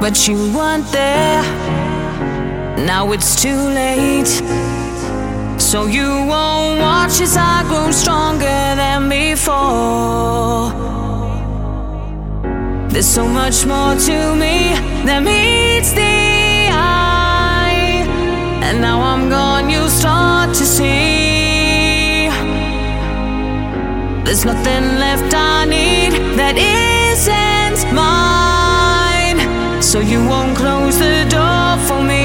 but you weren't there. Now it's too late. So you won't watch as I grow stronger than before. There's so much more to me than meets the eye. And now I'm gone, you start to see. There's nothing left I need that isn't mine so you won't close the door for me.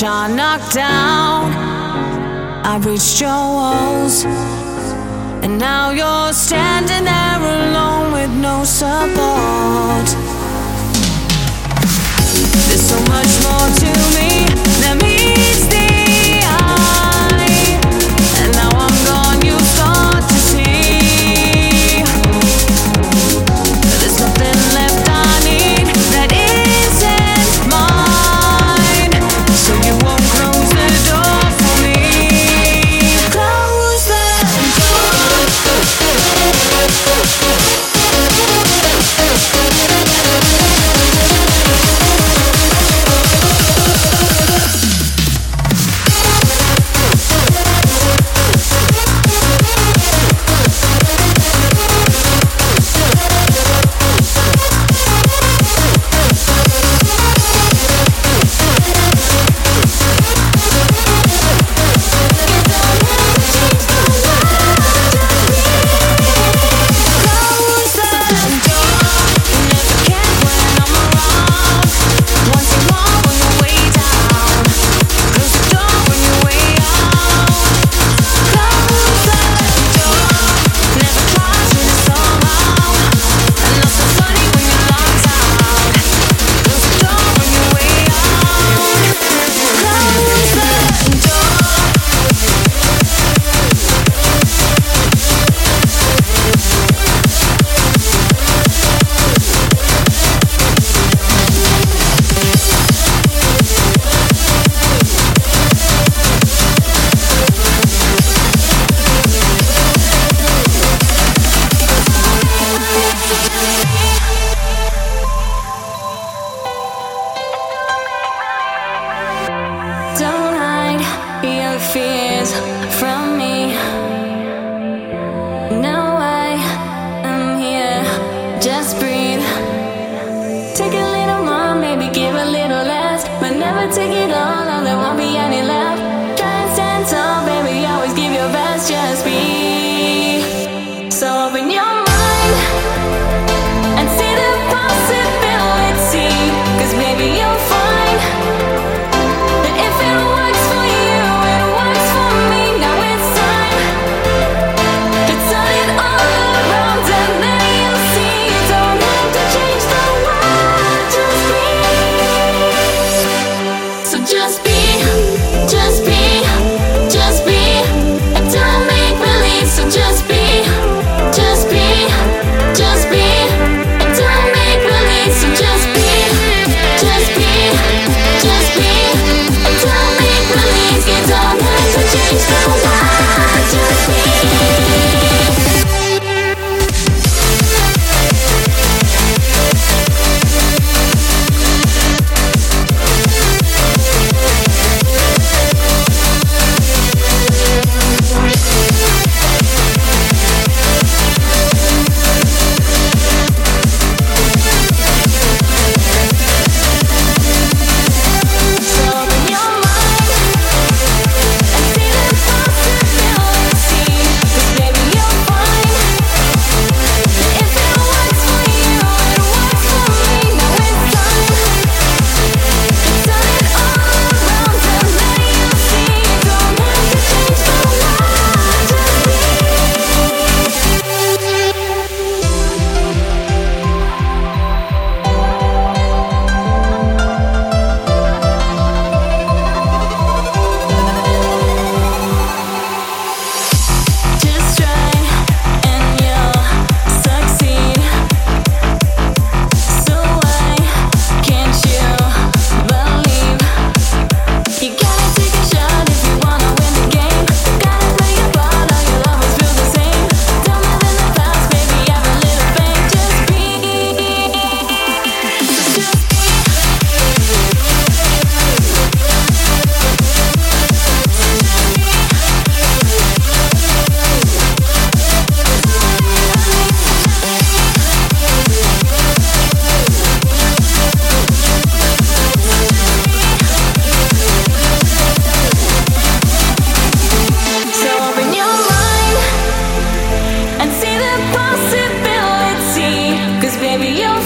which knocked down. I reached your walls, and now you're standing there alone with no support. There's so much more to impossibility. Cause baby, you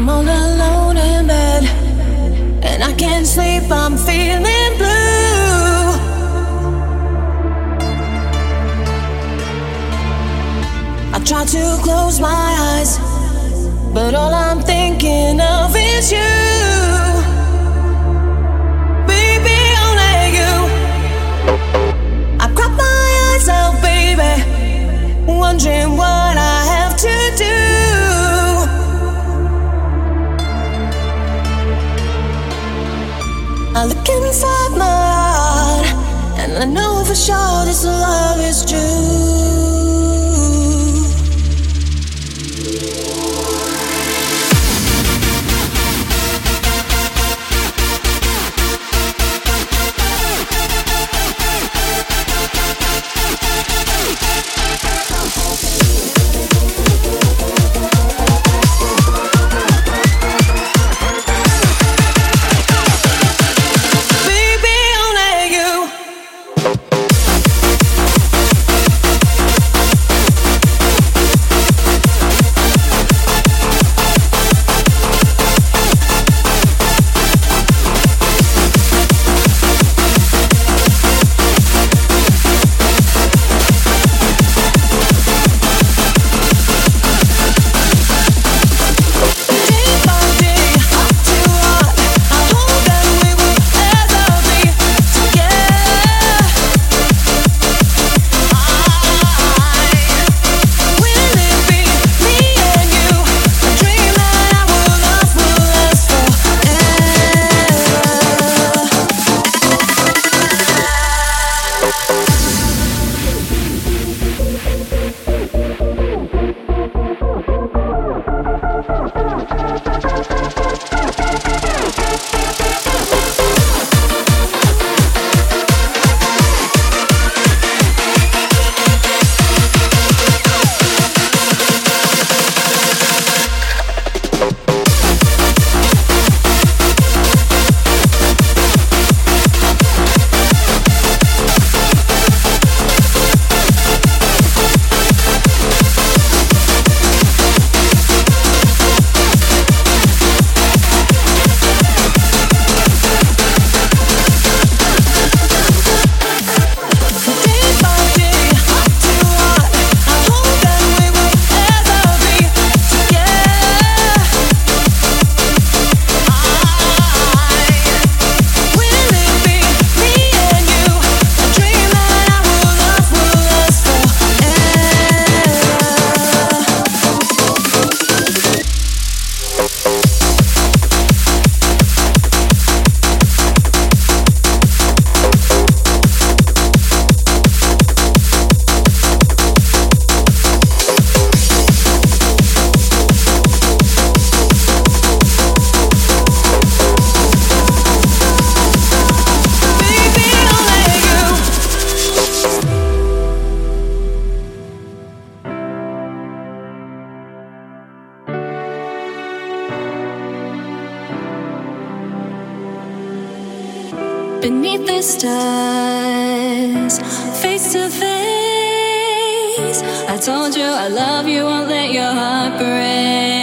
I'm all alone in bed, and I can't sleep. I'm feeling blue. I try to close my eyes, but all I'm thinking of is you. wondering why inside my heart, and I know for sure this love is true. Never let you go. Cause I'll save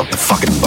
Right here.